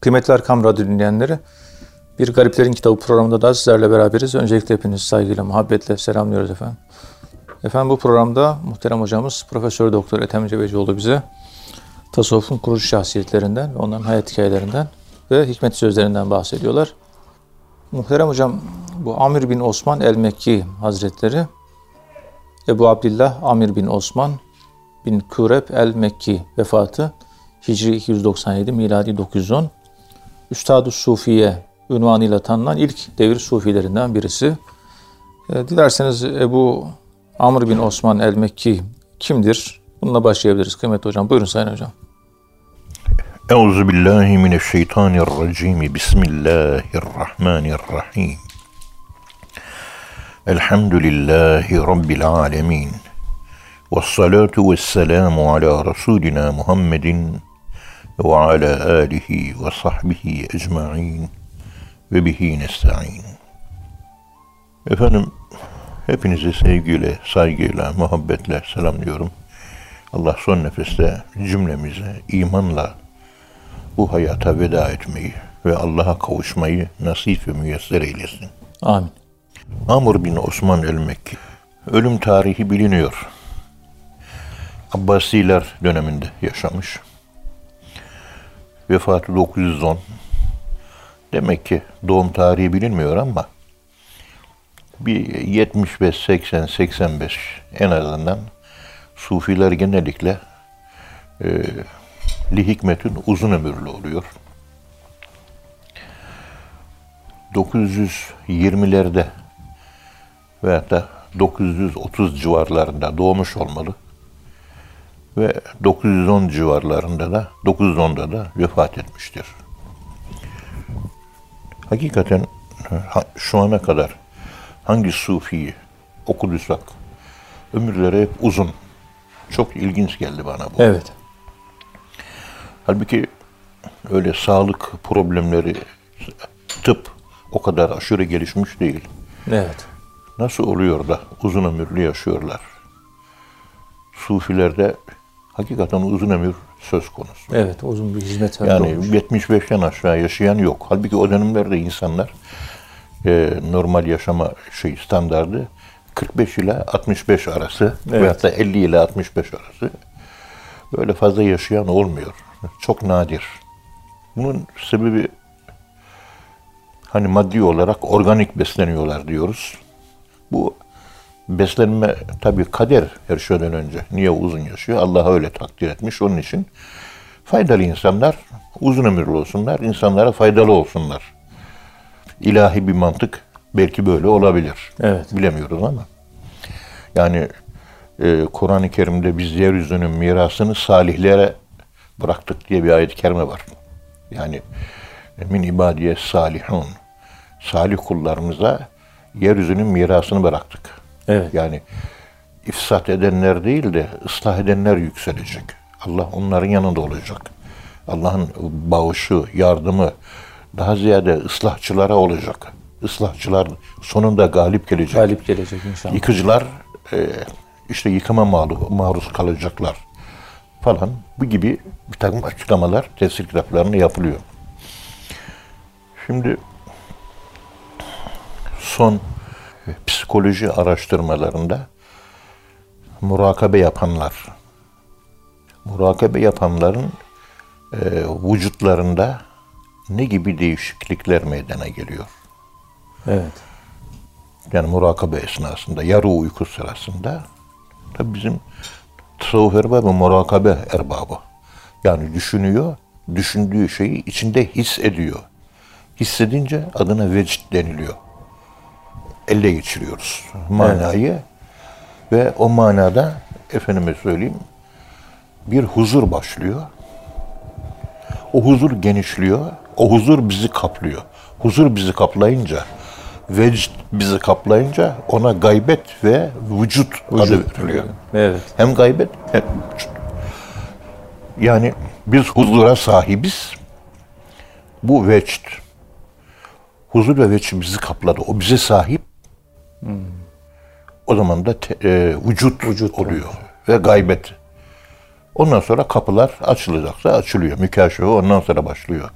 Kıymetli Erkam Radyo dinleyenleri, Bir Gariplerin Kitabı programında da sizlerle beraberiz. Öncelikle hepinizi saygıyla, muhabbetle selamlıyoruz efendim. Efendim bu programda muhterem hocamız Profesör Doktor Ethem Cebecioğlu bize tasavvufun kurucu şahsiyetlerinden, onların hayat hikayelerinden ve hikmet sözlerinden bahsediyorlar. Muhterem hocam bu Amir bin Osman el-Mekki Hazretleri Ebu Abdillah Amir bin Osman bin Kureb el-Mekki vefatı Hicri 297 miladi 910 Üstad-ı Sufiye ünvanıyla tanınan ilk devir sufilerinden birisi. E, dilerseniz Ebu Amr bin Osman el-Mekki kimdir? Bununla başlayabiliriz kıymetli hocam. Buyurun Sayın Hocam. Euzu billahi mineşşeytanirracim. Bismillahirrahmanirrahim. Elhamdülillahi Rabbil alemin. Ve salatu ve selamu ala Resulina Muhammedin ve ala alihi ve sahbihi ecma'in ve bihi nesta'in. Efendim, hepinizi sevgiyle, saygıyla, muhabbetle selamlıyorum. Allah son nefeste cümlemize imanla bu hayata veda etmeyi ve Allah'a kavuşmayı nasip ve müyesser eylesin. Amin. Amr bin Osman el-Mekki. Ölüm tarihi biliniyor. Abbasiler döneminde yaşamış. Vefatı 910. Demek ki doğum tarihi bilinmiyor ama bir 75, 80, 85 en azından Sufiler genellikle e, li hikmetin uzun ömürlü oluyor. 920'lerde veya da 930 civarlarında doğmuş olmalı. Ve 910 civarlarında da 910'da da vefat etmiştir. Hakikaten şu ana kadar hangi sufiyi okuduysak ömürleri hep uzun. Çok ilginç geldi bana bu. Evet. Halbuki öyle sağlık problemleri, tıp o kadar aşırı gelişmiş değil. Evet. Nasıl oluyor da uzun ömürlü yaşıyorlar? Sufilerde hakikaten uzun ömür söz konusu. Evet, uzun bir hizmet Yani olmuş. 75'ten aşağı yaşayan yok. Halbuki o dönemlerde insanlar e, normal yaşama şey standardı 45 ile 65 arası Evet. veyahut da 50 ile 65 arası böyle fazla yaşayan olmuyor. Çok nadir. Bunun sebebi hani maddi olarak organik besleniyorlar diyoruz. Bu beslenme tabii kader her şeyden önce. Niye uzun yaşıyor? Allah öyle takdir etmiş. Onun için faydalı insanlar uzun ömürlü olsunlar, insanlara faydalı olsunlar. İlahi bir mantık belki böyle olabilir. Evet. Bilemiyoruz ama. Yani e, Kur'an-ı Kerim'de biz yeryüzünün mirasını salihlere bıraktık diye bir ayet-i kerime var. Yani min ibadiye salihun. Salih kullarımıza yeryüzünün mirasını bıraktık. Evet. Yani ifsat edenler değil de ıslah edenler yükselecek. Allah onların yanında olacak. Allah'ın bağışı, yardımı daha ziyade ıslahçılara olacak. Islahçılar sonunda galip gelecek. Galip gelecek inşallah. Yıkıcılar e, işte yıkıma maruz, kalacaklar falan. Bu gibi bir takım açıklamalar tefsir kitaplarında yapılıyor. Şimdi son psikoloji araştırmalarında murakabe yapanlar, murakabe yapanların e, vücutlarında ne gibi değişiklikler meydana geliyor? Evet. yani murakabe esnasında, yarı uyku sırasında tabi bizim tasavvuf erbabı murakabe erbabı. Yani düşünüyor, düşündüğü şeyi içinde hissediyor. Hissedince adına vecd deniliyor. Elle geçiriyoruz manayı ve o manada efendime söyleyeyim bir huzur başlıyor. O huzur genişliyor. O huzur bizi kaplıyor. Huzur bizi kaplayınca, vecd bizi kaplayınca ona gaybet ve vücut, adı veriliyor. Evet. Hem gaybet hem vücut. Yani biz huzura sahibiz. Bu vecd. Huzur ve vecd bizi kapladı. O bize sahip. O zaman da te- e, vücut, Vücut oluyor. Ve gaybet. Ondan sonra kapılar açılacaksa açılıyor. Mükâşefe ondan sonra başlıyor.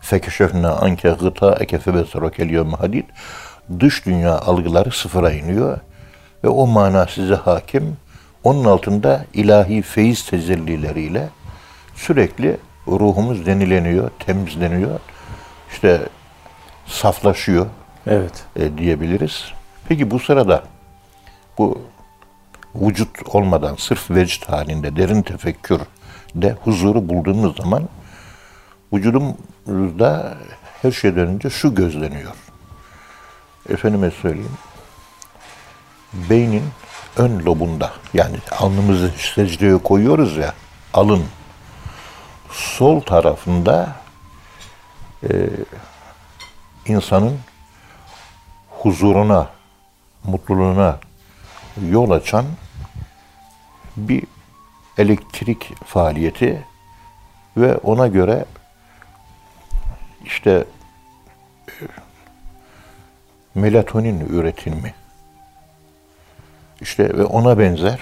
Fekeşefna anke gıta eke febesarake yevme hadid. Dış dünya algıları sıfıra iniyor. Ve o mana size hakim. Onun altında ilahi feyiz tezellileriyle sürekli ruhumuz denileniyor, temizleniyor. İşte saflaşıyor Evet. e, diyebiliriz. Peki bu sırada bu vücut olmadan sırf vecd halinde derin tefekkür de huzuru bulduğunuz zaman vücudumuzda her şeyden önce şu gözleniyor. Efendime söyleyeyim. Beynin ön lobunda yani alnımızı secdeye koyuyoruz ya alın sol tarafında e, insanın huzuruna, mutluluğuna yol açan bir elektrik faaliyeti ve ona göre işte e, melatonin üretimi. İşte ve ona benzer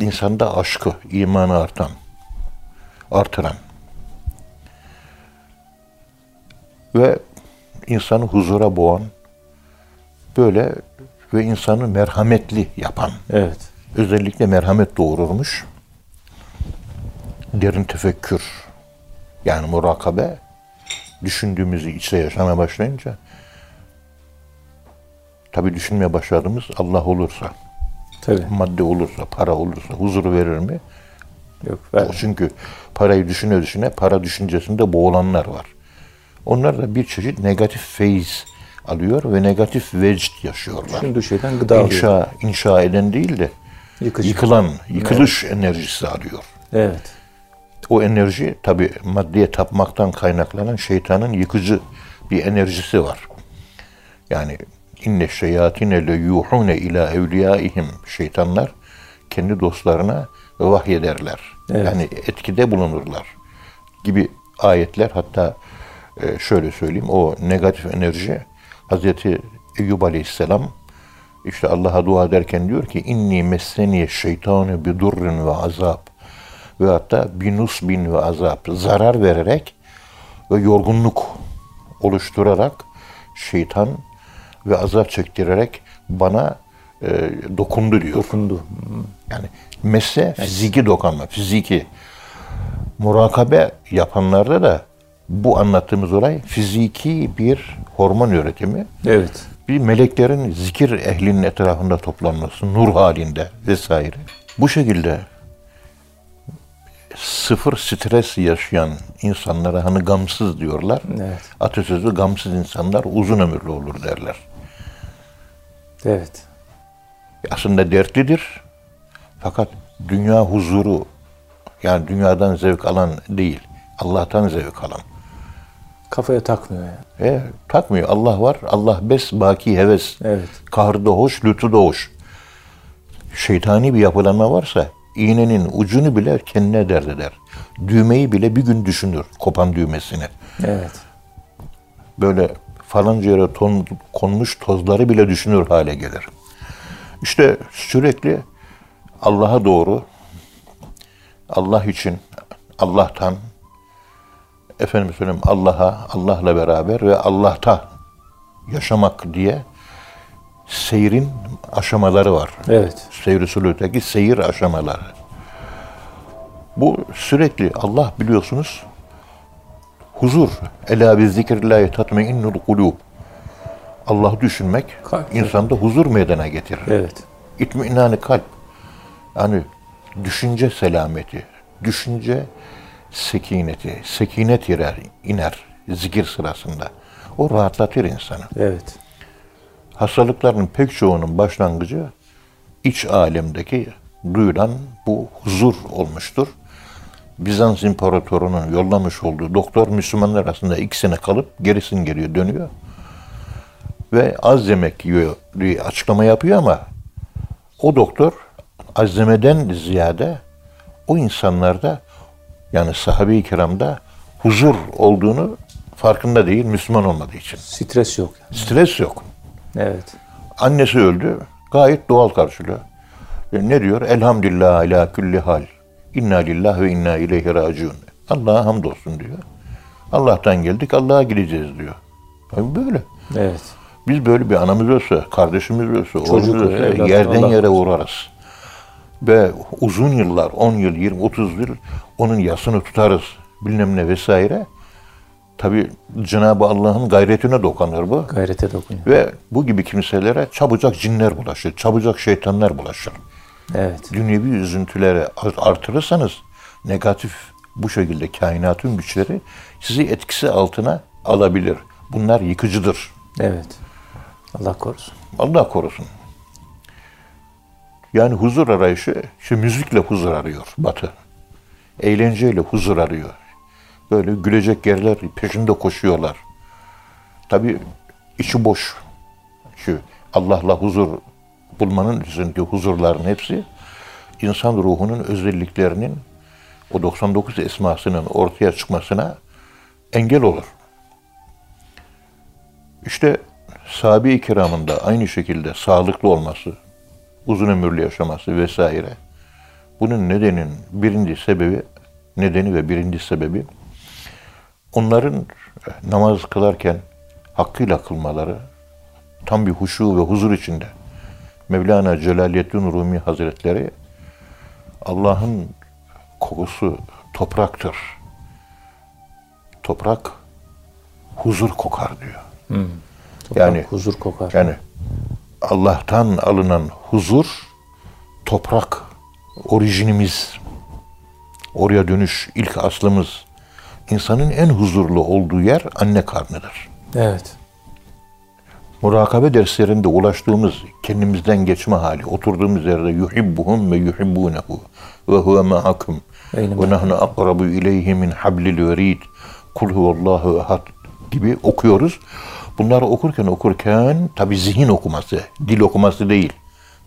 insanda aşkı, imanı artan, artıran ve insanı huzura boğan böyle ve insanı merhametli yapan Evet. özellikle merhamet doğururmuş. Derin tefekkür yani murakabe düşündüğümüzü içte yaşamaya başlayınca tabi düşünmeye başladığımız Allah olursa, Tabii. madde olursa, para olursa huzuru verir mi? Yok. Ben, Çünkü parayı düşüne düşüne para düşüncesinde boğulanlar var. Onlar da bir çeşit negatif feyiz alıyor ve negatif vecd yaşıyorlar. düşündüğü şeyden gıda alıyor. İnşa, inşa eden değil de Yıkıcı. yıkılan, yıkılış enerjisi alıyor. Evet. O enerji tabi maddeye tapmaktan kaynaklanan şeytanın yıkıcı bir enerjisi var. Yani inne şeyatine le yuhune ila evliyaihim şeytanlar kendi dostlarına vahyederler. Evet. Yani etkide bulunurlar gibi ayetler hatta e, şöyle söyleyeyim o negatif enerji Hazreti Eyyub Aleyhisselam işte Allah'a dua ederken diyor ki inni messeniye şeytanu bi durrin ve azab ve hatta binus bin ve azab zarar vererek ve yorgunluk oluşturarak şeytan ve azap çektirerek bana e, dokundu diyor. Dokundu. Yani messe fiziki dokunma, fiziki. Murakabe yapanlarda da bu anlattığımız olay fiziki bir hormon üretimi. Evet. Bir meleklerin zikir ehlinin etrafında toplanması, nur halinde vesaire. Bu şekilde sıfır stres yaşayan insanlara hani gamsız diyorlar. Evet. Atasözü gamsız insanlar uzun ömürlü olur derler. Evet. aslında dertlidir. Fakat dünya huzuru yani dünyadan zevk alan değil, Allah'tan zevk alan. Kafaya takmıyor yani. E, takmıyor. Allah var. Allah bes, baki heves. Evet. Kahrı da hoş, lütfu da hoş. Şeytani bir yapılanma varsa iğnenin ucunu bile kendine dert eder. Düğmeyi bile bir gün düşünür. Kopan düğmesini. Evet. böyle falanca yere ton, konmuş tozları bile düşünür hale gelir. İşte sürekli Allah'a doğru, Allah için, Allah'tan, efendim söyleyeyim Allah'a, Allah'la beraber ve Allah'ta yaşamak diye seyrin aşamaları var. Evet. Seyr-i sülükteki seyir aşamaları. Bu sürekli Allah biliyorsunuz huzur. Ela bi zikrillahi tatmainnul kulub. Allah düşünmek Kalp. insanda huzur meydana getirir. Evet. İtminanı kalp. Yani düşünce selameti, düşünce sekineti, sekinet iner, iner zikir sırasında. O rahatlatır insanı. Evet. Hastalıkların pek çoğunun başlangıcı iç alemdeki duyulan bu huzur olmuştur. Bizans İmparatorunun yollamış olduğu doktor Müslümanlar arasında ikisine kalıp gerisin geriye dönüyor. Ve az yemek yiyor diye açıklama yapıyor ama o doktor azlemeden ziyade o insanlarda yani sahabe-i kiramda huzur olduğunu farkında değil Müslüman olmadığı için. Stres yok. Yani. Stres yok. Evet. Annesi öldü. Gayet doğal karşılıyor. E, Ne diyor? Elhamdülillah ala külli hal. İnna lillah ve inna ileyhi raciun. Allah'a hamdolsun diyor. Allah'tan geldik, Allah'a gideceğiz diyor. Yani böyle. Evet. Biz böyle bir anamız olsa, kardeşimiz olsa, Çocuk, olsa evlat, yerden Allah yere korusun. Ve uzun yıllar, 10 yıl, 20, 30 yıl onun yasını tutarız bilmem ne vesaire. Tabi Cenab-ı Allah'ın gayretine dokanır bu. Gayrete dokunuyor. Ve bu gibi kimselere çabucak cinler bulaşır, çabucak şeytanlar bulaşır. Evet. Dünyevi üzüntüleri artırırsanız negatif bu şekilde kainatın güçleri sizi etkisi altına alabilir. Bunlar yıkıcıdır. Evet. Allah korusun. Allah korusun. Yani huzur arayışı, şu müzikle huzur arıyor Batı. Eğlenceyle huzur arıyor. Böyle gülecek yerler peşinde koşuyorlar. Tabii içi boş. Şu Allah'la huzur bulmanın üzerindeki huzurların hepsi insan ruhunun özelliklerinin o 99 esmasının ortaya çıkmasına engel olur. İşte sahabe-i kiramın da aynı şekilde sağlıklı olması, uzun ömürlü yaşaması vesaire. Bunun nedenin birinci sebebi, nedeni ve birinci sebebi onların namaz kılarken hakkıyla kılmaları, tam bir huşu ve huzur içinde. Mevlana Celaleddin Rumi Hazretleri Allah'ın kokusu topraktır. Toprak huzur kokar diyor. Toprak Yani- huzur kokar. Yani Allah'tan alınan huzur toprak orijinimiz. Oraya dönüş ilk aslımız. İnsanın en huzurlu olduğu yer anne karnıdır. Evet. Murakabe derslerinde ulaştığımız kendimizden geçme hali, oturduğumuz yerde yuhibbuhum ve yuhibbunehu ve huve ma'akum ve nahnu akrabu ileyhi min hablil verid kul huvallahu ehad gibi okuyoruz. Bunları okurken okurken tabi zihin okuması, dil okuması değil.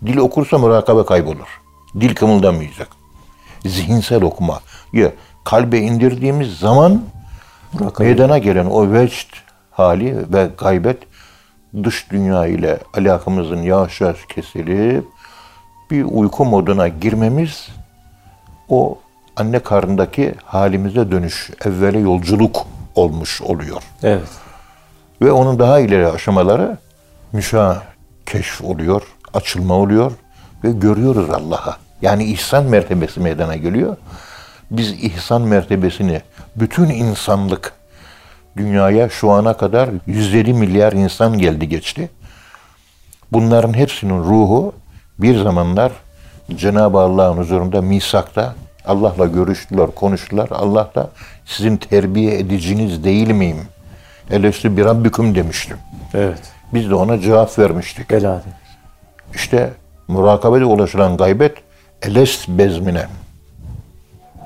Dil okursa murakabe kaybolur. Dil kımıldamayacak. Zihinsel okuma. Ya kalbe indirdiğimiz zaman Murakabe. meydana gelen o vecd hali ve gaybet dış dünya ile alakamızın yavaş yavaş kesilip bir uyku moduna girmemiz o anne karnındaki halimize dönüş, evvele yolculuk olmuş oluyor. Evet. Ve onun daha ileri aşamaları müşah keşf oluyor, açılma oluyor ve görüyoruz Allah'a. Yani ihsan mertebesi meydana geliyor. Biz ihsan mertebesini bütün insanlık dünyaya şu ana kadar 107 milyar insan geldi geçti. Bunların hepsinin ruhu bir zamanlar Cenab-ı Allah'ın huzurunda misakta Allah'la görüştüler, konuştular. Allah da sizin terbiye ediciniz değil miyim? Elestü bir Rabbiküm demiştim. Evet. Biz de ona cevap vermiştik. Bela. İşte murakabede ulaşılan gaybet elest bezmine,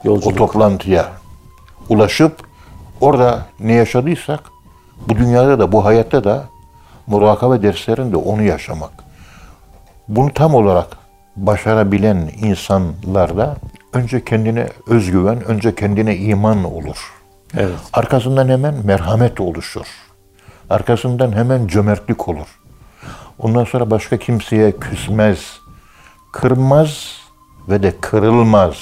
o Yolculuk. toplantıya ulaşıp orada ne yaşadıysak bu dünyada da bu hayatta da murakabe derslerinde onu yaşamak. Bunu tam olarak başarabilen insanlarda önce kendine özgüven, önce kendine iman olur. Evet. Arkasından hemen merhamet oluşur. Arkasından hemen cömertlik olur. Ondan sonra başka kimseye küsmez, kırmaz ve de kırılmaz.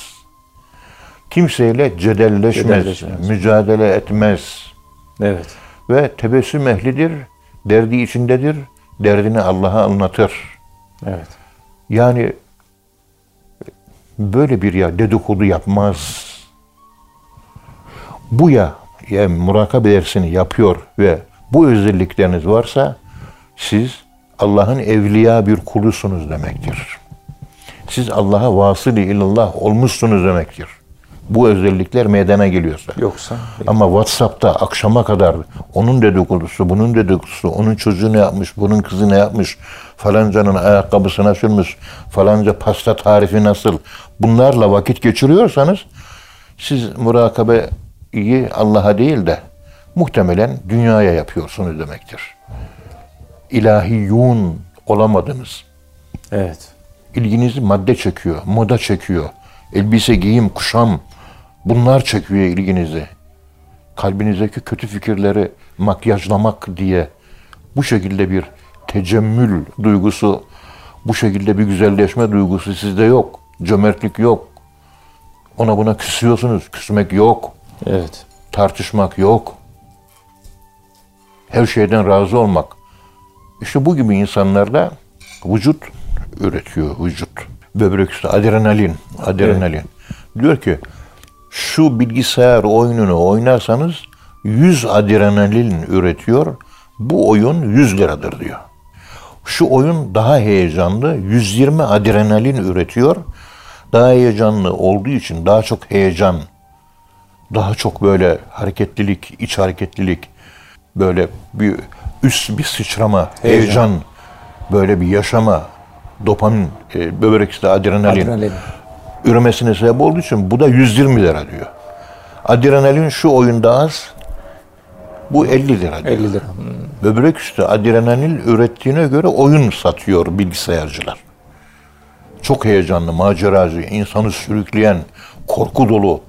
Kimseyle cedelleşmez, Cedelleşmez. mücadele etmez Evet. ve tebessüm ehlidir, derdi içindedir, derdini Allah'a anlatır. Evet. Yani böyle bir ya dedikodu yapmaz. Bu ya, ya murakabe dersini yapıyor ve bu özellikleriniz varsa siz Allah'ın evliya bir kulusunuz demektir. Siz Allah'a vasıl ilallah olmuşsunuz demektir. Bu özellikler meydana geliyorsa. Yoksa Ama WhatsApp'ta akşama kadar onun dedikodusu, bunun dedikodusu, onun çocuğu ne yapmış, bunun kızı ne yapmış, falancanın ayakkabısı nasılmış, falanca pasta tarifi nasıl, bunlarla vakit geçiriyorsanız siz murakabeyi Allah'a değil de muhtemelen dünyaya yapıyorsunuz demektir. İlahiyun olamadınız. evet. İlginizi madde çekiyor, moda çekiyor. Elbise, giyim, kuşam bunlar çekiyor ilginizi. Kalbinizdeki kötü fikirleri makyajlamak diye bu şekilde bir tecemmül duygusu, bu şekilde bir güzelleşme duygusu sizde yok. Cömertlik yok. Ona buna küsüyorsunuz. Küsmek yok. Evet. Tartışmak yok. her şeyden razı olmak. İşte bu gibi insanlarda vücut üretiyor vücut. Böbrek üstü adrenalin, adrenalin. Diyor ki şu bilgisayar oyununu oynarsanız 100 adrenalin üretiyor. Bu oyun 100 liradır diyor. Şu oyun daha heyecanlı, 120 adrenalin üretiyor. Daha heyecanlı olduğu için daha çok heyecan, daha çok böyle hareketlilik, iç hareketlilik, böyle bir üst bir sıçrama, heyecan, Heyecan. böyle bir yaşama, dopamin, e, böbrekte adrenalin, Adrenalin. üremesine sebep olduğu için bu da 120 lira diyor. Adrenalin şu oyunda az, bu 50 lira diyor. 50 lira. Hmm. Böbrek üstü adrenalin ürettiğine göre oyun satıyor bilgisayarcılar. Çok heyecanlı, maceracı, insanı sürükleyen, korku dolu,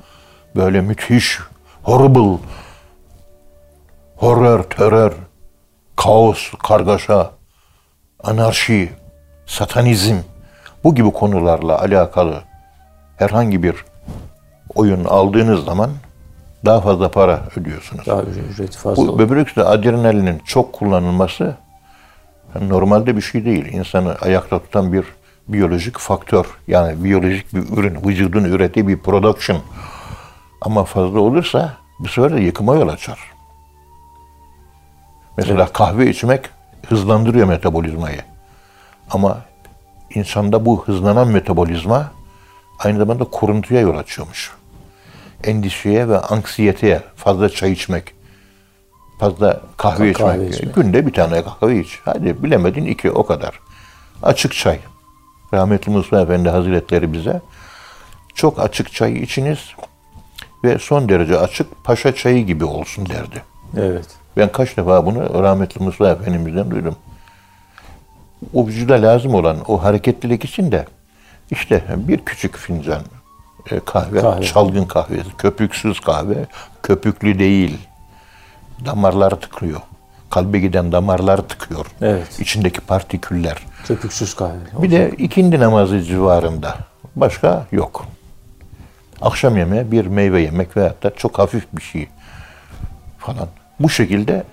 böyle müthiş, horrible, horror, terör, kaos, kargaşa, anarşi, satanizm bu gibi konularla alakalı herhangi bir oyun aldığınız zaman daha fazla para ödüyorsunuz. Daha ücret- ücreti fazla Bu olur. böbrek üstü adrenalinin çok kullanılması normalde bir şey değil. İnsanı ayakta tutan bir biyolojik faktör. Yani biyolojik bir ürün, vücudun ürettiği bir production. Ama fazla olursa bir sefer de yıkıma yol açar. Mesela kahve içmek hızlandırıyor metabolizmayı. Ama insanda bu hızlanan metabolizma aynı zamanda kuruntuya yol açıyormuş. Endişeye ve anksiyeteye fazla çay içmek, fazla kahve, Kahve içmek. içmek. Günde bir tane kahve iç. Hadi bilemedin iki o kadar. Açık çay. Rahmetli Musa Efendi Hazretleri bize çok açık çay içiniz ve son derece açık paşa çayı gibi olsun derdi. Evet. Ben kaç defa bunu rahmetli Musa Efendimiz'den duydum. O vücuda lazım olan o hareketlilik için de işte bir küçük fincan e, kahve, Kahve. çalgın kahvesi, köpüksüz kahve, köpüklü değil. Damarları tıkıyor. Kalbe giden damarları tıkıyor. Evet. İçindeki partiküller. Köpüksüz kahve. Bir de ikindi namazı civarında. Başka yok. Akşam yemeği bir meyve yemek veyahut da çok hafif bir şey falan. Bu şekilde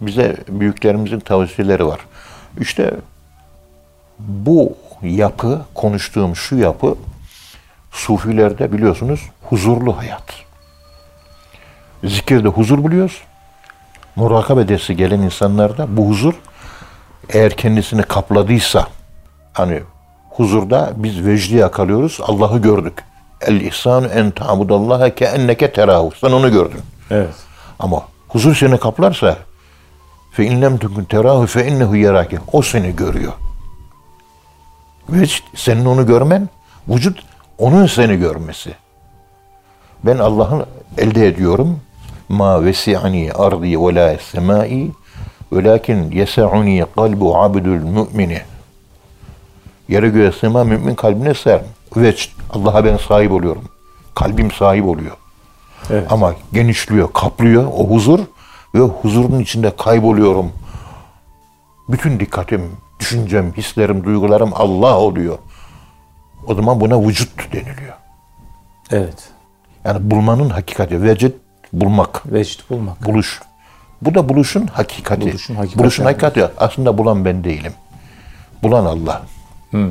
bize büyüklerimizin tavsiyeleri var. İşte bu yapı, konuştuğum şu yapı Sufilerde biliyorsunuz huzurlu hayat. Zikirde huzur buluyoruz. Murakabe dersi gelen insanlarda bu huzur eğer kendisini kapladıysa hani huzurda biz vecdi yakalıyoruz. Allah'ı gördük. El ihsanu en ta'budallaha ke enneke terahu. Sen onu gördün. Evet. Ama huzur seni kaplarsa fe in lem tekun terahu fe innehu yerake. O seni görüyor. Vecd senin onu görmen, vücut onun seni görmesi. Ben Allah'ı elde ediyorum. Ma vesi'ani ardi ve la semai velakin yesa'uni kalbu abdul mümini. Yere göğe sığma mümin kalbine ser. Vecd. Allah'a ben sahip oluyorum. Kalbim sahip oluyor. Evet. Ama genişliyor, kaplıyor o huzur ve huzurun içinde kayboluyorum. Bütün dikkatim, düşüncem, hislerim, duygularım Allah oluyor. O zaman buna vücut deniliyor. Evet. Yani bulmanın hakikati. Vecid bulmak, Vecd bulmak. buluş. Bu da buluşun hakikati. Buluşun hakikati. Buluşun hakikati aslında bulan ben değilim. Bulan Allah. Hmm.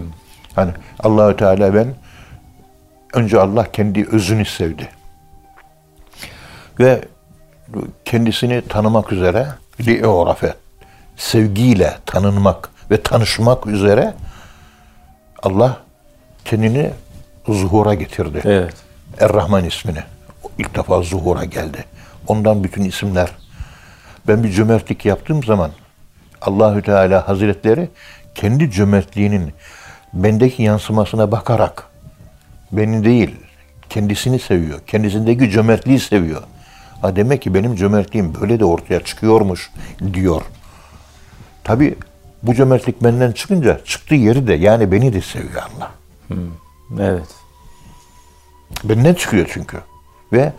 Hani Allahü Teala ben önce Allah kendi özünü sevdi. Ve kendisini tanımak üzere li'urafe sevgiyle tanınmak ve tanışmak üzere Allah kendini zuhura getirdi. Evet. Er-Rahman ismini. ilk defa zuhura geldi. Ondan bütün isimler. Ben bir cömertlik yaptığım zaman Allahü Teala Hazretleri kendi cömertliğinin bendeki yansımasına bakarak beni değil kendisini seviyor. Kendisindeki cömertliği seviyor. Ha demek ki benim cömertliğim böyle de ortaya çıkıyormuş diyor. Tabi bu cömertlik benden çıkınca çıktığı yeri de yani beni de seviyor Allah. Evet. Benden çıkıyor çünkü. Ve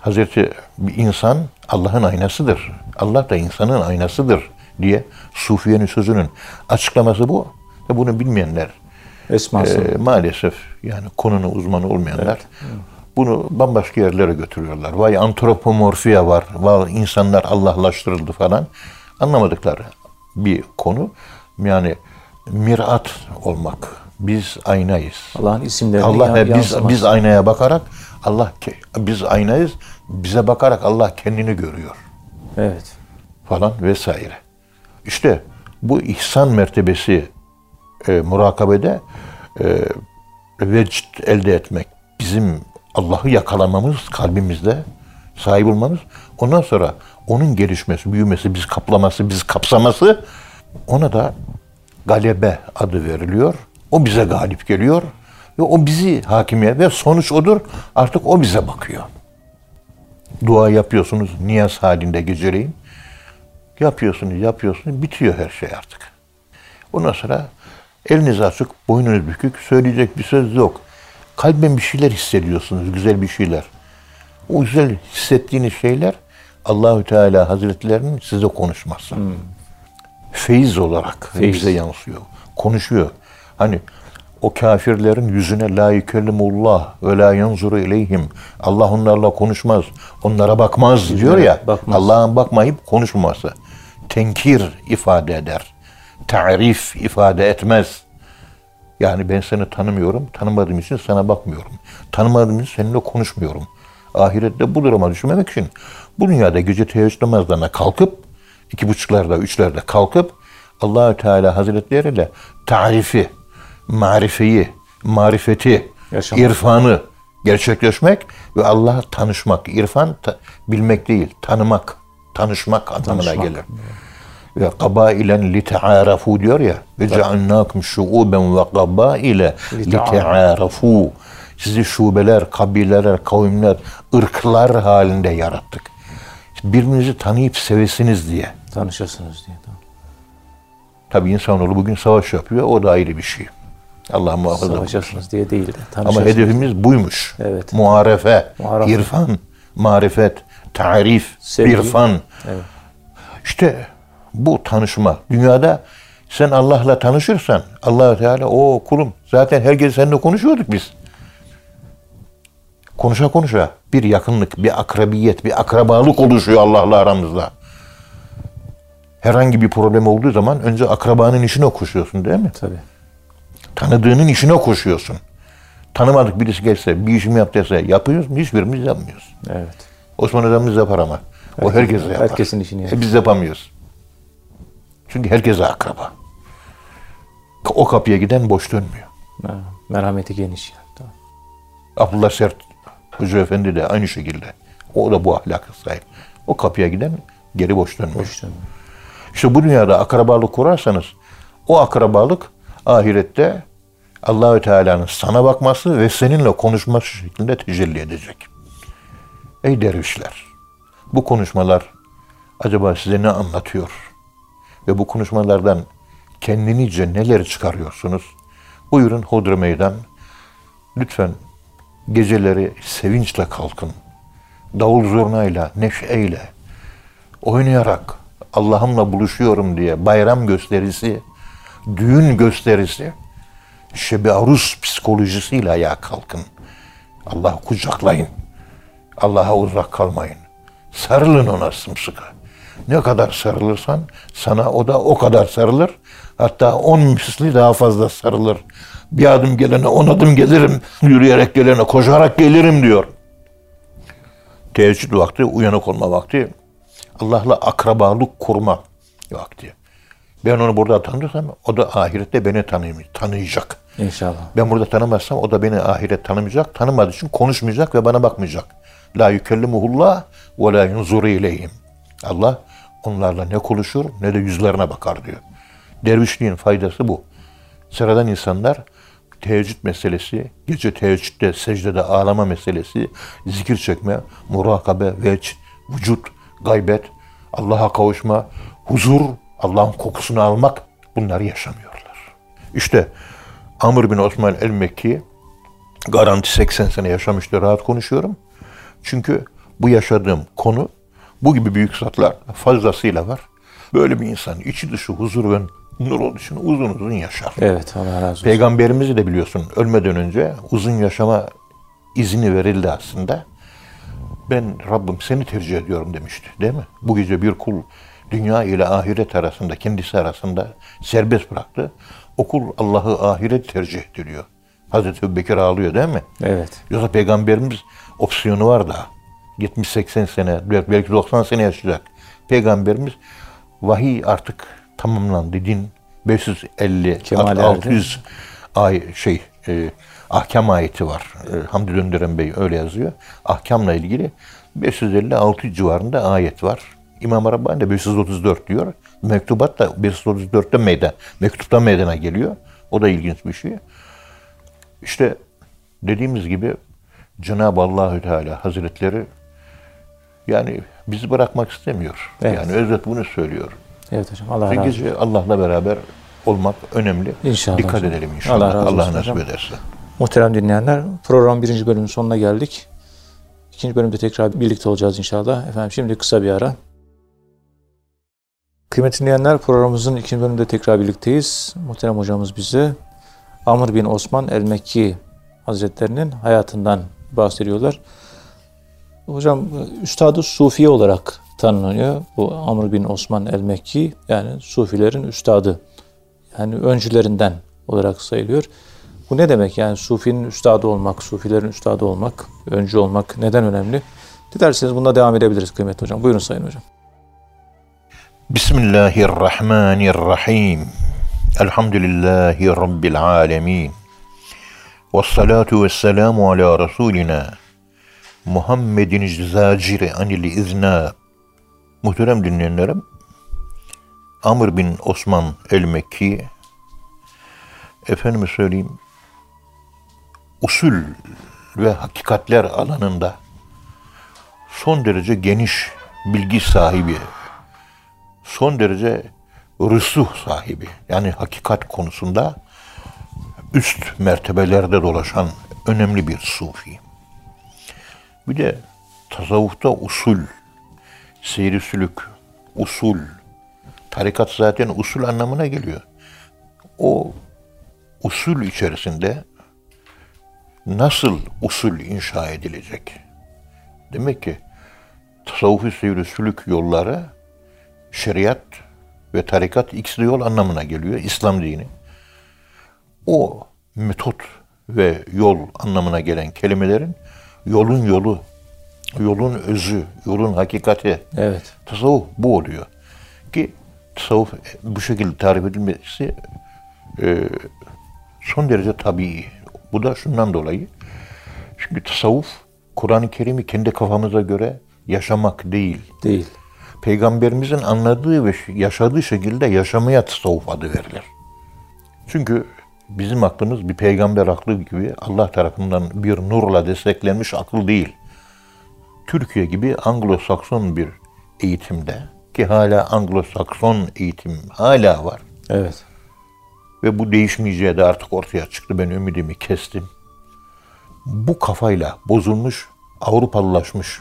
Hazreti bir insan Allah'ın aynasıdır. Allah da insanın aynasıdır diye Sufiye'nin sözünün açıklaması bu. Ve bunu bilmeyenler Esması. e, maalesef yani konunun uzmanı olmayanlar Bunu bambaşka yerlere götürüyorlar. Vay antropomorfiya var. Vay insanlar Allahlaştırıldı falan. Anlamadıkları bir konu. Yani mirat olmak. Biz aynayız. Allah'ın isimlerini Allah ve biz biz aynaya bakarak Allah biz aynayız. Bize bakarak Allah kendini görüyor Evet. falan vesaire. İşte bu ihsan mertebesi e, murakabede e, vecd elde etmek, bizim Allah'ı yakalamamız, kalbimizde sahip olmamız, ondan sonra onun gelişmesi, büyümesi, biz kaplaması, biz kapsaması, ona da galebe adı veriliyor. O bize galip geliyor ve o bizi hakimiye ve sonuç odur. Artık o bize bakıyor. Dua yapıyorsunuz niyaz halinde geceleyin. Yapıyorsunuz, yapıyorsunuz, bitiyor her şey artık. Ondan sonra eliniz açık, boynunuz bükük, söyleyecek bir söz yok. Kalben bir şeyler hissediyorsunuz, güzel bir şeyler. O güzel hissettiğiniz şeyler Allahü Teala Hazretlerinin size konuşması. Feyiz olarak Feyiz. bize yansıyor. Konuşuyor. Hani o kafirlerin yüzüne la yükellimullah ve la yanzuru ileyhim. Allah onlarla konuşmaz. Onlara bakmaz diyor ya. Allah'ın bakmayıp konuşmaması. Tenkir ifade eder. Tarif ifade etmez. Yani ben seni tanımıyorum. Tanımadığım için sana bakmıyorum. Tanımadığım için seninle konuşmuyorum. Ahirette bu duruma düşmemek için bu dünyada gece teheccüd namazlarına kalkıp iki buçuklarda, üçlerde kalkıp Allahü Teala Hazretleriyle tarifi, marifeyi, marifeti, Yaşamak. irfanı gerçekleşmek ve Allah'a tanışmak. İrfan ta- bilmek değil, tanımak, tanışmak anlamına Tanışmak. gelir. Ve kabailen li te'arafu diyor ya. Ve cealnakum şuuben ve kabaile li te'arafu. Sizi şubeler, kabileler, kavimler, ırklar halinde yarattık. Birbirinizi tanıyıp sevesiniz diye. Tanışasınız diye. Tamam. Tabii insanoğlu bugün savaş yapıyor. O da ayrı bir şey. Allah muhafaza. Savaşasınız diye değil de Ama hedefimiz buymuş. Evet. Muharefe, Muharefe. irfan, marifet, tarif, Sevgi. irfan. Evet. İşte bu tanışma. Dünyada sen Allah'la tanışırsan allah Teala o kulum zaten herkes seninle konuşuyorduk biz. Konuşa konuşa bir yakınlık, bir akrabiyet, bir akrabalık oluşuyor Allah'la aramızda. Herhangi bir problem olduğu zaman önce akrabanın işine koşuyorsun değil mi? Tabii. Tanıdığının işine koşuyorsun. Tanımadık birisi gelse, bir işimi yap dese yapıyoruz mu? Hiçbirimiz yapmıyoruz. Evet. Osman Hocamız yapar ama. O herkese yapar. herkesin işini yapar. E biz yapamıyoruz. Çünkü herkese akraba. O kapıya giden boş dönmüyor. Ha, merhameti geniş. Tamam. Abdullah Sert Hoca Efendi de aynı şekilde. O da bu ahlaka sahip. O kapıya giden geri boş dönmüyor. Boş dönmüyor. İşte bu dünyada akrabalık kurarsanız o akrabalık ahirette Allahü Teala'nın sana bakması ve seninle konuşması şeklinde tecelli edecek. Ey dervişler, bu konuşmalar acaba size ne anlatıyor? Ve bu konuşmalardan kendinice neler çıkarıyorsunuz? Buyurun Hodri Meydan. Lütfen geceleri sevinçle kalkın. Davul zurnayla, neşeyle, oynayarak Allah'ımla buluşuyorum diye bayram gösterisi, düğün gösterisi, şebi aruz psikolojisiyle ayağa kalkın. Allah'ı kucaklayın. Allah'a uzak kalmayın. Sarılın ona sımsıkı. Ne kadar sarılırsan sana o da o kadar sarılır. Hatta on misli daha fazla sarılır. Bir adım gelene on adım gelirim. Yürüyerek gelene koşarak gelirim diyor. Teheccüd vakti, uyanık olma vakti. Allah'la akrabalık kurma vakti. Ben onu burada tanırsam o da ahirette beni tanıyacak. tanıyacak. İnşallah. Ben burada tanımazsam o da beni ahiret tanımayacak. Tanımadığı için konuşmayacak ve bana bakmayacak. La yükellimuhullah ve la yunzuru ileyhim. Allah onlarla ne konuşur ne de yüzlerine bakar diyor. Dervişliğin faydası bu. Sıradan insanlar teheccüd meselesi, gece teheccüde, secdede ağlama meselesi, zikir çekme, murakabe, veç, vücut, gaybet, Allah'a kavuşma, huzur, Allah'ın kokusunu almak bunları yaşamıyorlar. İşte Amr bin Osman el-Mekki garanti 80 sene yaşamıştı rahat konuşuyorum. Çünkü bu yaşadığım konu bu gibi büyük zatlar fazlasıyla var. Böyle bir insan içi dışı huzur ve nur olduğu için uzun uzun yaşar. Evet Allah razı olsun. Peygamberimizi de biliyorsun ölmeden önce uzun yaşama izni verildi aslında. Ben Rabbim seni tercih ediyorum demişti değil mi? Bu gece bir kul dünya ile ahiret arasında, kendisi arasında serbest bıraktı. O kul Allah'ı ahiret tercih ediliyor. Hazreti Ebubekir ağlıyor değil mi? Evet. Yoksa peygamberimiz opsiyonu var da 70-80 sene, belki 90 sene yaşayacak. Peygamberimiz vahiy artık tamamlandı. Din 550, Kemale 600 ay şey e, ahkam ayeti var. E, Hamdi Döndüren Bey öyle yazıyor. Ahkamla ilgili 550-600 civarında ayet var. İmam Rabbani de 534 diyor. Mektubat da 534'te meydan, mektupta meydana geliyor. O da ilginç bir şey. İşte dediğimiz gibi Cenab-ı Allahü Teala Hazretleri yani bizi bırakmak istemiyor. Evet. Yani özet bunu söylüyor. Evet hocam. Allah razı olsun. Allah'la beraber olmak önemli. İnşallah Dikkat hocam. edelim inşallah. Allah razı Allah, nasip ederse. Muhterem dinleyenler, program birinci bölümün sonuna geldik. İkinci bölümde tekrar birlikte olacağız inşallah. Efendim şimdi kısa bir ara. Kıymetli dinleyenler, programımızın ikinci bölümünde tekrar birlikteyiz. Muhterem hocamız bize Amr bin Osman el-Mekki Hazretlerinin hayatından bahsediyorlar. Hocam, Üstad-ı Sufi olarak tanınıyor. Bu Amr bin Osman el-Mekki, yani Sufilerin üstadı. Yani öncülerinden olarak sayılıyor. Bu ne demek yani Sufi'nin üstadı olmak, Sufilerin üstadı olmak, öncü olmak neden önemli? Dilerseniz bunda devam edebiliriz kıymetli hocam. Buyurun sayın hocam. Bismillahirrahmanirrahim. Elhamdülillahi Rabbil alemin. Ve salatu ve selamu ala Resulina Muhammedin zaciri anil izna. Muhterem dinleyenlerim, Amr bin Osman el-Mekki, efendime söyleyeyim, usul ve hakikatler alanında son derece geniş bilgi sahibi, son derece rüsuh sahibi, yani hakikat konusunda üst mertebelerde dolaşan önemli bir sufi. Bir de tasavvufta usul, seyri sülük, usul, tarikat zaten usul anlamına geliyor. O usul içerisinde nasıl usul inşa edilecek? Demek ki tasavvufi seyri sülük yolları şeriat ve tarikat ikisi de yol anlamına geliyor. İslam dini. O metot ve yol anlamına gelen kelimelerin yolun yolu, yolun özü, yolun hakikati, Evet. tasavvuf bu oluyor. Ki tasavvuf bu şekilde tarif edilmesi e, son derece tabii. Bu da şundan dolayı. Çünkü tasavvuf Kur'an-ı Kerim'i kendi kafamıza göre yaşamak değil. Değil. Peygamberimizin anladığı ve yaşadığı şekilde yaşamaya tasavvuf adı verilir. Çünkü bizim aklımız bir peygamber aklı gibi Allah tarafından bir nurla desteklenmiş akıl değil. Türkiye gibi Anglo-Sakson bir eğitimde ki hala Anglo-Sakson eğitim hala var Evet. ve bu değişmeyeceği de artık ortaya çıktı. Ben ümidimi kestim. Bu kafayla bozulmuş, Avrupalılaşmış,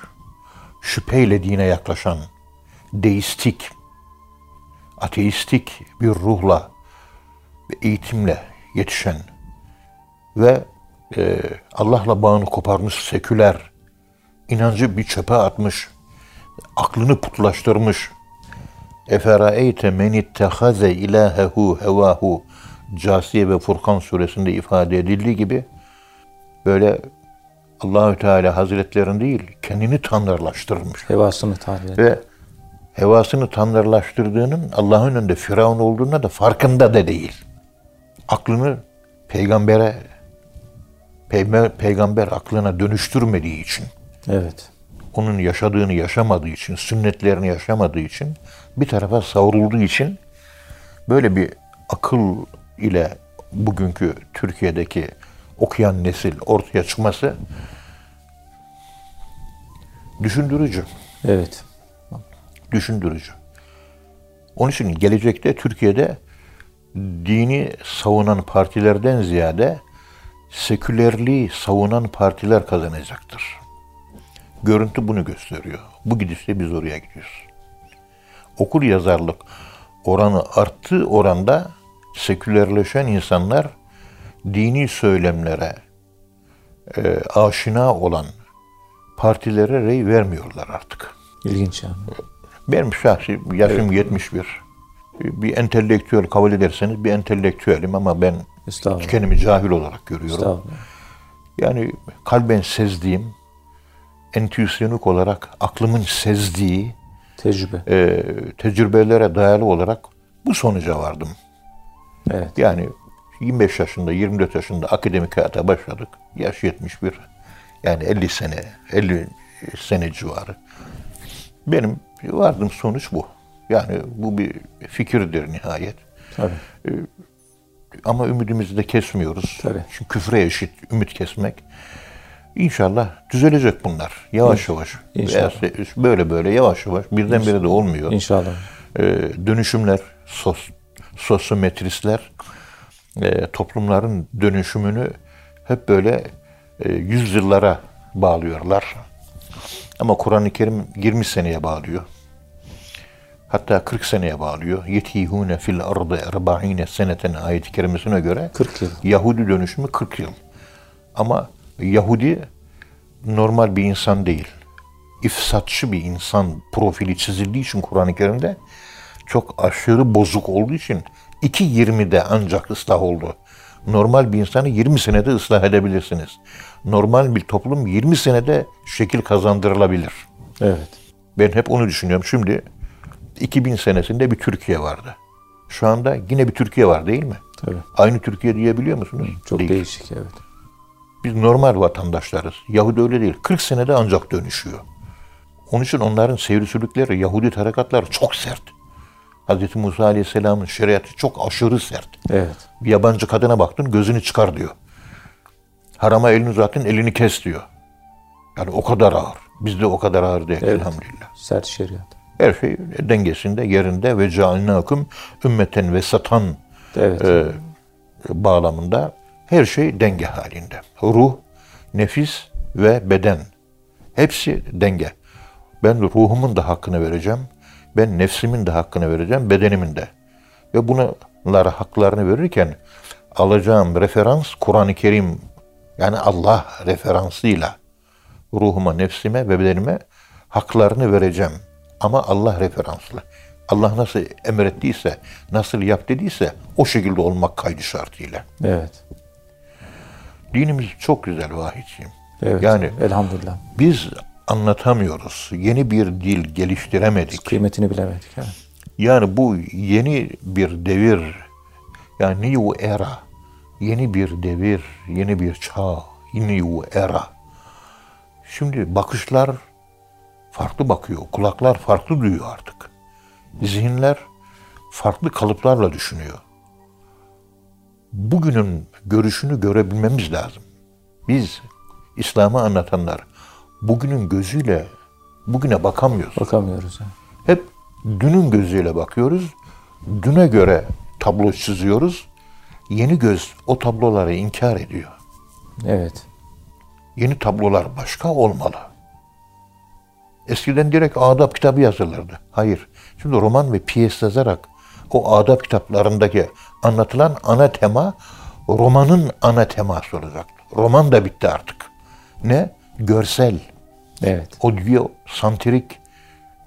şüpheyle dine yaklaşan, deistik, ateistik bir ruhla ve eğitimle yetişen ve e, Allah'la bağını koparmış seküler, inancı bir çöpe atmış, aklını putlaştırmış, Eferaeyte men ittehaze ilahehu hevahu Casiye ve Furkan suresinde ifade edildiği gibi böyle Allahü Teala Hazretlerin değil kendini tanrılaştırmış Hevasını eder. ve hevasını tanrılaştırdığının Allah'ın önünde Firavun olduğuna da farkında da değil. Aklını peygambere peygamber, peygamber aklına dönüştürmediği için Evet. onun yaşadığını yaşamadığı için, sünnetlerini yaşamadığı için, bir tarafa savrulduğu için böyle bir akıl ile bugünkü Türkiye'deki okuyan nesil ortaya çıkması düşündürücü. Evet. Düşündürücü. Onun için gelecekte Türkiye'de dini savunan partilerden ziyade sekülerliği savunan partiler kazanacaktır. Görüntü bunu gösteriyor. Bu gidişle biz oraya gidiyoruz. Okur yazarlık oranı arttığı oranda sekülerleşen insanlar dini söylemlere e, aşina olan partilere rey vermiyorlar artık. İlginç yani. Benim şahsi yaşım 71. Bir entelektüel kabul ederseniz bir entelektüelim ama ben kendimi cahil olarak görüyorum. Yani kalben sezdiğim, entüisyonik olarak aklımın sezdiği Tecrübe. e, tecrübelere dayalı olarak bu sonuca vardım. Evet. Yani 25 yaşında, 24 yaşında akademik hayata başladık. Yaş 71. Yani 50 sene, 50 sene civarı. Benim vardığım sonuç bu. Yani bu bir fikirdir nihayet. Tabii. Ama ümidimizi de kesmiyoruz. Tabii. Çünkü küfre eşit ümit kesmek. İnşallah düzelecek bunlar. Yavaş yavaş. İnşallah. Böyle böyle yavaş yavaş. Birdenbire de olmuyor. İnşallah. Ee, dönüşümler, sos, sosyometristler e, toplumların dönüşümünü hep böyle e, yüzyıllara bağlıyorlar. Ama Kur'an-ı Kerim 20 seneye bağlıyor. Hatta 40 seneye bağlıyor. Yetihune fil ardı erba'ine seneten ayeti kerimesine göre 40 yıl. Yahudi dönüşümü 40 yıl. Ama Yahudi normal bir insan değil. İfsatçı bir insan profili çizildiği için Kur'an-ı Kerim'de çok aşırı bozuk olduğu için 2.20'de ancak ıslah oldu. Normal bir insanı 20 senede ıslah edebilirsiniz. Normal bir toplum 20 senede şekil kazandırılabilir. Evet. Ben hep onu düşünüyorum. Şimdi 2000 senesinde bir Türkiye vardı. Şu anda yine bir Türkiye var değil mi? Tabii. Aynı Türkiye diyebiliyor musunuz? Çok Değil. değişik evet. Biz normal vatandaşlarız. Yahudi öyle değil. 40 senede ancak dönüşüyor. Onun için onların seyri Yahudi tarekatları çok sert. Hz. Musa Aleyhisselam'ın şeriatı çok aşırı sert. Evet. Bir yabancı kadına baktın gözünü çıkar diyor. Harama elini uzatın elini kes diyor. Yani o kadar ağır. Bizde o kadar ağır değil Evet. elhamdülillah. Sert şeriat. Her şey dengesinde, yerinde ve cealnâkum ümmeten ve satan Evet. e, bağlamında her şey denge halinde. Ruh, nefis ve beden. Hepsi denge. Ben ruhumun da hakkını vereceğim. Ben nefsimin de hakkını vereceğim, bedenimin de. Ve bunlara haklarını verirken alacağım referans Kur'an-ı Kerim yani Allah referansıyla ruhuma, nefsime ve bedenime haklarını vereceğim. Ama Allah referanslı. Allah nasıl emrettiyse, nasıl yap dediyse o şekilde olmak kaydı şartıyla. Evet. Dinimiz çok güzel vahidciğim. Evet. Yani elhamdülillah. biz anlatamıyoruz. Yeni bir dil geliştiremedik. Kıymetini bilemedik. Evet. Yani bu yeni bir devir, yani new era, yeni bir devir, yeni bir çağ, new era. Şimdi bakışlar farklı bakıyor, kulaklar farklı duyuyor artık. Zihinler farklı kalıplarla düşünüyor. Bugünün görüşünü görebilmemiz lazım. Biz İslam'ı anlatanlar bugünün gözüyle bugüne bakamıyoruz. Bakamıyoruz. Yani. Hep dünün gözüyle bakıyoruz. Düne göre tablo çiziyoruz. Yeni göz o tabloları inkar ediyor. Evet. Yeni tablolar başka olmalı. Eskiden direkt adab kitabı yazılırdı. Hayır. Şimdi roman ve piyes yazarak o adab kitaplarındaki anlatılan ana tema romanın ana teması olacak. Roman da bitti artık. Ne? Görsel. Evet. Audio santrik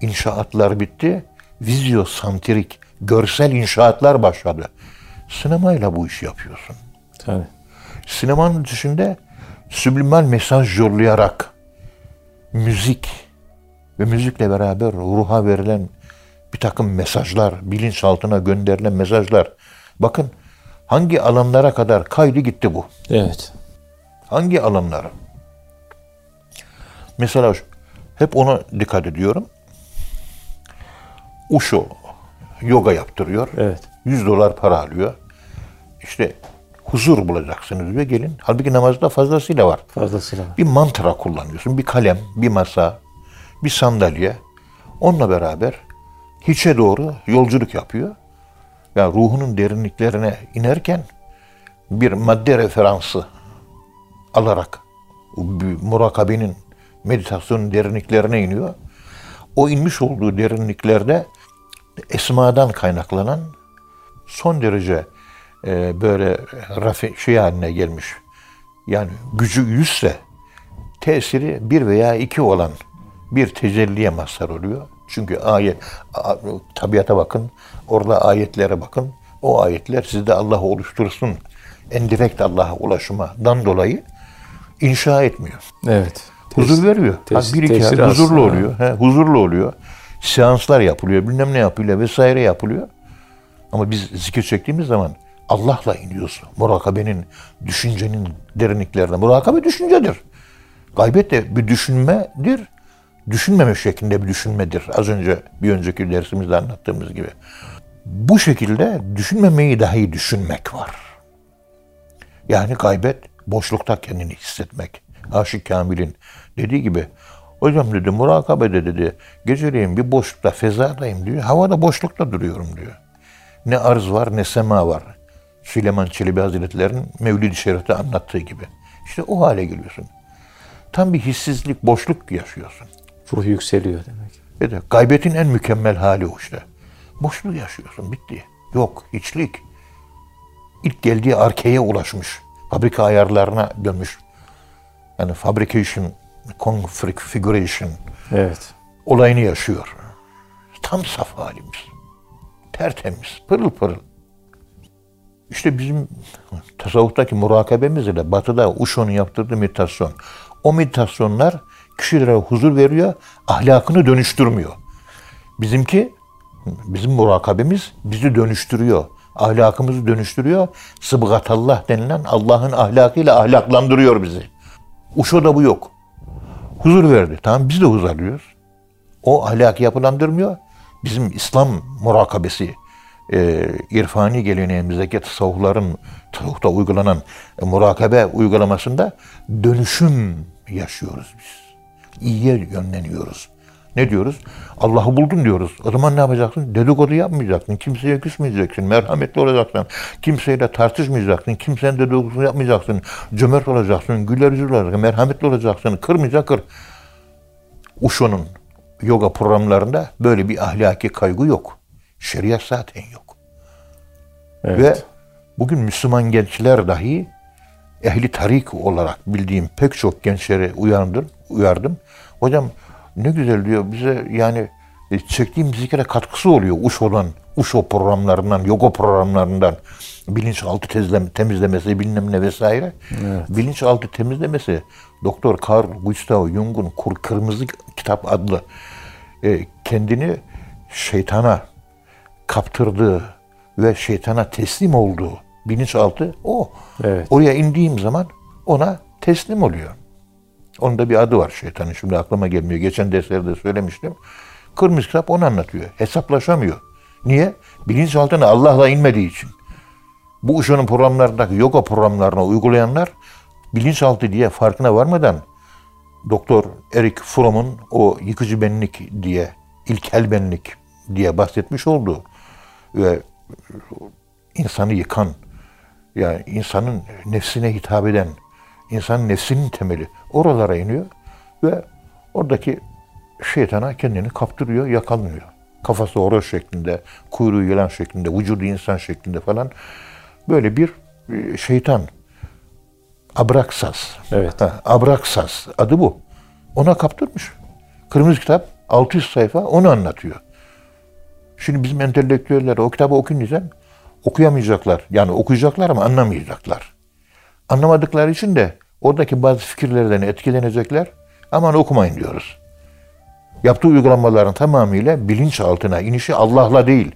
inşaatlar bitti. Vizyo santrik görsel inşaatlar başladı. Sinemayla bu işi yapıyorsun. Tabii. Sinemanın dışında sublimal mesaj yollayarak müzik ve müzikle beraber ruha verilen bir takım mesajlar, bilinçaltına gönderilen mesajlar. Bakın hangi alanlara kadar kaydı gitti bu. Evet. Hangi alanlara? Mesela hep ona dikkat ediyorum. Uşo yoga yaptırıyor. Evet. 100 dolar para alıyor. İşte huzur bulacaksınız diyor gelin. Halbuki namazda fazlasıyla var. Fazlasıyla var. Bir mantra kullanıyorsun. Bir kalem, bir masa, bir sandalye. Onunla beraber hiçe doğru yolculuk yapıyor. Yani ruhunun derinliklerine inerken bir madde referansı alarak murakabenin meditasyonun derinliklerine iniyor. O inmiş olduğu derinliklerde esmadan kaynaklanan son derece e, böyle rafi, şey haline gelmiş. yani gücü yüzse tesiri bir veya iki olan bir tecelliye mazhar oluyor. Çünkü ayet, tabiata bakın, orada ayetlere bakın. O ayetler sizde Allah oluştursun. Endirekt Allah'a ulaşmadan dolayı inşa etmiyor. Evet. Huzur veriyor. tes- Ha, bir iki huzurlu aslında. oluyor. He, huzurlu oluyor. Seanslar yapılıyor, bilmem ne yapılıyor vesaire yapılıyor. Ama biz zikir çektiğimiz zaman Allah'la iniyoruz. Murakabenin, düşüncenin derinliklerine. Murakabe düşüncedir. Gaybet de bir düşünmedir. Düşünmeme şeklinde bir düşünmedir. Az önce bir önceki dersimizde anlattığımız gibi. Bu şekilde düşünmemeyi dahi düşünmek var. Yani gaybet boşlukta kendini hissetmek. Aşık Kamil'in dediği gibi hocam dedi murakabede dedi geceleyin bir boşlukta fezadayım diyor. Havada boşlukta duruyorum diyor. Ne arz var ne sema var. Süleyman Çelebi Hazretleri'nin Mevlid-i Şerif'te anlattığı gibi. İşte o hale geliyorsun. Tam bir hissizlik, boşluk yaşıyorsun. Ruh yükseliyor demek. Ve de gaybetin en mükemmel hali o işte. Boşluğu yaşıyorsun, bitti. Yok, hiçlik. İlk geldiği arkeye ulaşmış. Fabrika ayarlarına dönmüş. Yani fabrication, configuration Evet. olayını yaşıyor. Tam saf halimiz. Tertemiz, pırıl pırıl. İşte bizim tasavvuftaki murakabemiz ile batıda Uşo'nun yaptırdığı meditasyon. O meditasyonlar kişilere huzur veriyor, ahlakını dönüştürmüyor. Bizimki, bizim murakabemiz bizi dönüştürüyor. Ahlakımızı dönüştürüyor. Sıbgatallah denilen Allah'ın ahlakıyla ahlaklandırıyor bizi. Uşo'da bu yok. Huzur verdi. Tamam biz de huzur alıyoruz. O ahlakı yapılandırmıyor. Bizim İslam murakabesi, e, irfani geleneğimizdeki tasavvufların, tasavvufta uygulanan e, murakabe uygulamasında dönüşüm yaşıyoruz biz. İyiye yönleniyoruz. Ne diyoruz? Allah'ı buldun diyoruz. O zaman ne yapacaksın? Dedikodu yapmayacaksın. Kimseye küsmeyeceksin. Merhametli olacaksın. Kimseyle tartışmayacaksın. Kimsenin dedikodusunu yapmayacaksın. Cömert olacaksın. Güler yüzlü olacaksın. Merhametli olacaksın. Kırmayacak kır. Uşo'nun yoga programlarında böyle bir ahlaki kaygı yok. Şeriat zaten yok. Evet. Ve bugün Müslüman gençler dahi ehli tarik olarak bildiğim pek çok gençleri uyandım, uyardım. Hocam ne güzel diyor bize yani e, çektiğim zikre katkısı oluyor UŞO'dan, UŞO programlarından, yoga programlarından bilinçaltı tezlem, temizlemesi bilmem ne vesaire. Bilinçaltı temizlemesi Doktor Carl Gustav Jung'un Kur Kırmızı Kitap adlı e, kendini şeytana kaptırdığı ve şeytana teslim olduğu bilinçaltı o. Evet. Oraya indiğim zaman ona teslim oluyor. Onun da bir adı var şeytanın. Şimdi aklıma gelmiyor. Geçen derslerde söylemiştim. Kırmızı kitap onu anlatıyor. Hesaplaşamıyor. Niye? Bilinçaltına Allah'la inmediği için. Bu Uşo'nun programlarındaki yoga programlarına uygulayanlar bilinçaltı diye farkına varmadan Doktor Erik Fromm'un o yıkıcı benlik diye, ilkel benlik diye bahsetmiş olduğu ve insanı yıkan, yani insanın nefsine hitap eden, insanın nefsinin temeli oralara iniyor ve oradaki şeytana kendini kaptırıyor, yakalıyor. Kafası horoz şeklinde, kuyruğu yılan şeklinde, vücudu insan şeklinde falan böyle bir e, şeytan. Abraksas. Evet. Ha, Abraksas adı bu. Ona kaptırmış. Kırmızı kitap 600 sayfa onu anlatıyor. Şimdi bizim entelektüeller o kitabı okuyunca okuyamayacaklar. Yani okuyacaklar ama anlamayacaklar. Anlamadıkları için de oradaki bazı fikirlerden etkilenecekler. Aman okumayın diyoruz. Yaptığı uygulamaların tamamıyla bilinçaltına inişi Allah'la değil.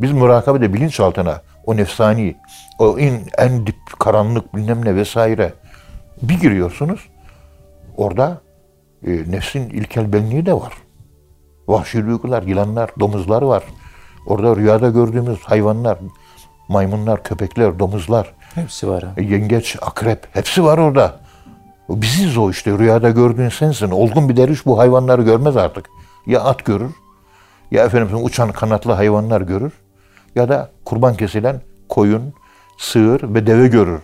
Biz murakabede bilinçaltına o nefsani, o en, en dip karanlık bilmem ne vesaire bir giriyorsunuz. Orada e, nefsin ilkel benliği de var. Vahşi duygular, yılanlar, domuzlar var. Orada rüyada gördüğümüz hayvanlar, maymunlar, köpekler, domuzlar, Hepsi var ha. e, yengeç, akrep hepsi var orada. Biziz o işte rüyada gördüğün sensin. Olgun bir derviş bu hayvanları görmez artık. Ya at görür, ya efendim uçan kanatlı hayvanlar görür ya da kurban kesilen koyun, sığır ve deve görür.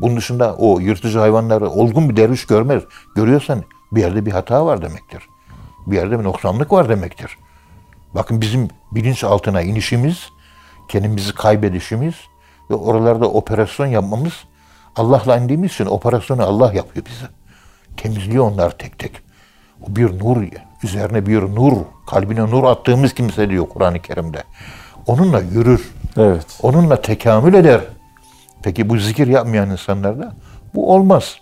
Bunun dışında o yırtıcı hayvanları olgun bir derviş görmez. Görüyorsan bir yerde bir hata var demektir. Bir yerde bir noksanlık var demektir. Bakın bizim bilinç altına inişimiz, kendimizi kaybedişimiz ve oralarda operasyon yapmamız Allah'la indiğimiz için operasyonu Allah yapıyor bize. Temizliyor onları tek tek. O bir nur, üzerine bir nur, kalbine nur attığımız kimse diyor Kur'an-ı Kerim'de. Onunla yürür. Evet. Onunla tekamül eder. Peki bu zikir yapmayan insanlarda bu olmaz.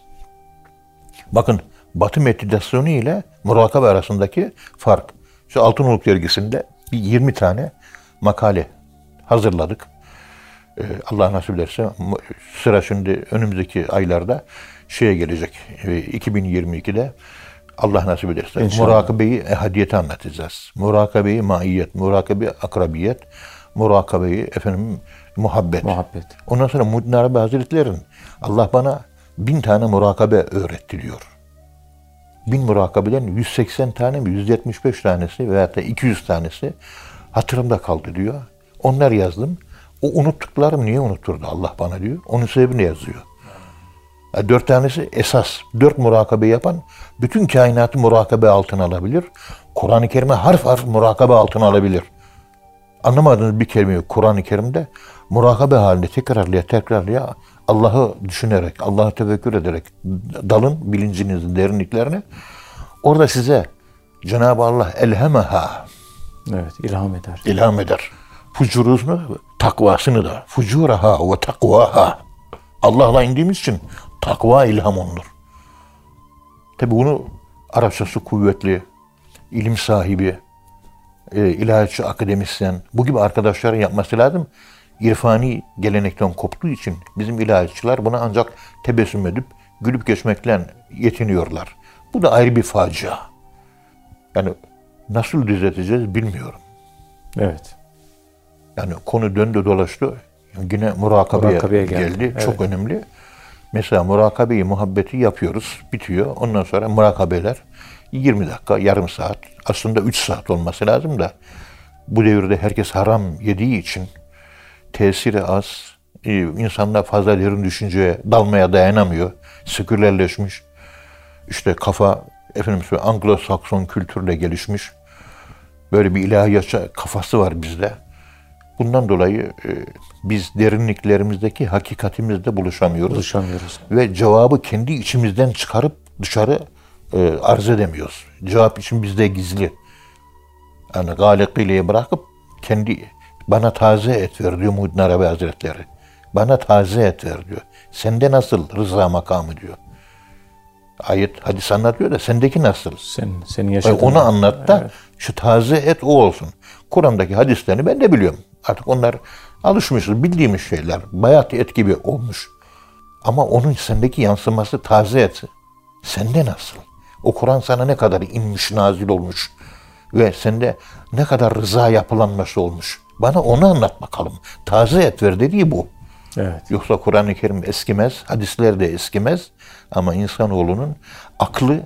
Bakın Batı meditasyonu ile murakabe arasındaki fark. Şu Altınoluk dergisinde bir 20 tane makale hazırladık. Ee, Allah nasip ederse sıra şimdi önümüzdeki aylarda şeye gelecek. Ee, 2022'de Allah nasip ederse İnşallah. murakabeyi ehadiyeti anlatacağız. Murakabeyi maiyet, murakabe akrabiyet, murakabeyi efendim muhabbet. Muhabbet. Ondan sonra Muhyiddin Arabi Hazretleri'nin Allah bana bin tane murakabe öğretti diyor. Bin murakabeden 180 tane mi 175 tanesi veyahut da 200 tanesi hatırımda kaldı diyor. Onlar yazdım. O unuttuklarım niye unuturdu Allah bana diyor. Onun sebebini yazıyor. Ya Dört tanesi esas. Dört murakabe yapan bütün kainatı murakabe altına alabilir. Kur'an-ı Kerim'e harf harf murakabe altına alabilir. Anlamadığınız bir kelime yok Kur'an-ı Kerim'de murakabe halinde tekrarlaya tekrarlaya Allah'ı düşünerek, Allah'ı tefekkür ederek dalın bilincinizin derinliklerine. Orada size Cenab-ı Allah elhemeha Evet. ilham eder. ilham eder. Fucurunu, takvasını da. Fucuraha ve takvaha. Allah'la indiğimiz için takva ilham olunur. Tabi bunu Arapçası kuvvetli, ilim sahibi, e, ilahiyatçı, akademisyen, bu gibi arkadaşların yapması lazım. İrfani gelenekten koptuğu için bizim ilahiyatçılar buna ancak tebessüm edip gülüp geçmekle yetiniyorlar. Bu da ayrı bir facia. Yani nasıl düzelteceğiz bilmiyorum. Evet. Yani konu döndü dolaştı. Yine murakabeye, Murakabeye geldi, geldi. evet. Çok önemli. Mesela murakabeyi, muhabbeti yapıyoruz. Bitiyor. Ondan sonra murakabeler 20 dakika, yarım saat. Aslında 3 saat olması lazım da bu devirde herkes haram yediği için tesiri az. e, insanlar fazla derin düşünceye dalmaya dayanamıyor. Sekülerleşmiş. İşte kafa efendim Anglo-Sakson kültürle gelişmiş. Böyle bir ilahiyatçı kafası var bizde. Bundan dolayı e, biz derinliklerimizdeki hakikatimizde buluşamıyoruz. Buluşamıyoruz. Ve cevabı kendi içimizden çıkarıp dışarı e, arz edemiyoruz. Cevap için bizde gizli. Yani galikiyle bırakıp kendi bana taze et ver diyor Muhyiddin Arabi Hazretleri. Bana taze et ver diyor. Sende nasıl rıza makamı diyor. Ayet hadis anlatıyor da sendeki nasıl? Sen, senin yaşadığın. Onu anlat da şu taze et o olsun. Kur'an'daki hadislerini ben de biliyorum. Artık onlar alışmışız, bildiğimiz şeyler. Bayat et gibi olmuş. Ama onun sendeki yansıması taze et. Sende nasıl? O Kur'an sana ne kadar inmiş, nazil olmuş. Ve sende ne kadar rıza yapılanması olmuş. Bana onu anlat bakalım. Taze et ver dediği bu. Evet. Yoksa Kur'an-ı Kerim eskimez, hadisler de eskimez. Ama insanoğlunun aklı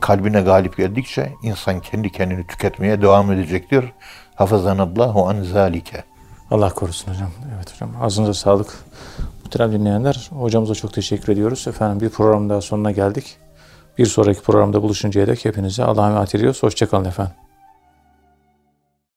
kalbine galip geldikçe insan kendi kendini tüketmeye devam edecektir. Hafazanallahu an zalike. Allah korusun hocam. Evet hocam. Ağzınıza sağlık. Muhterem dinleyenler, hocamıza çok teşekkür ediyoruz. Efendim bir program daha sonuna geldik. Bir sonraki programda buluşuncaya dek hepinize Allah'a emanet ediyoruz. Hoşçakalın efendim.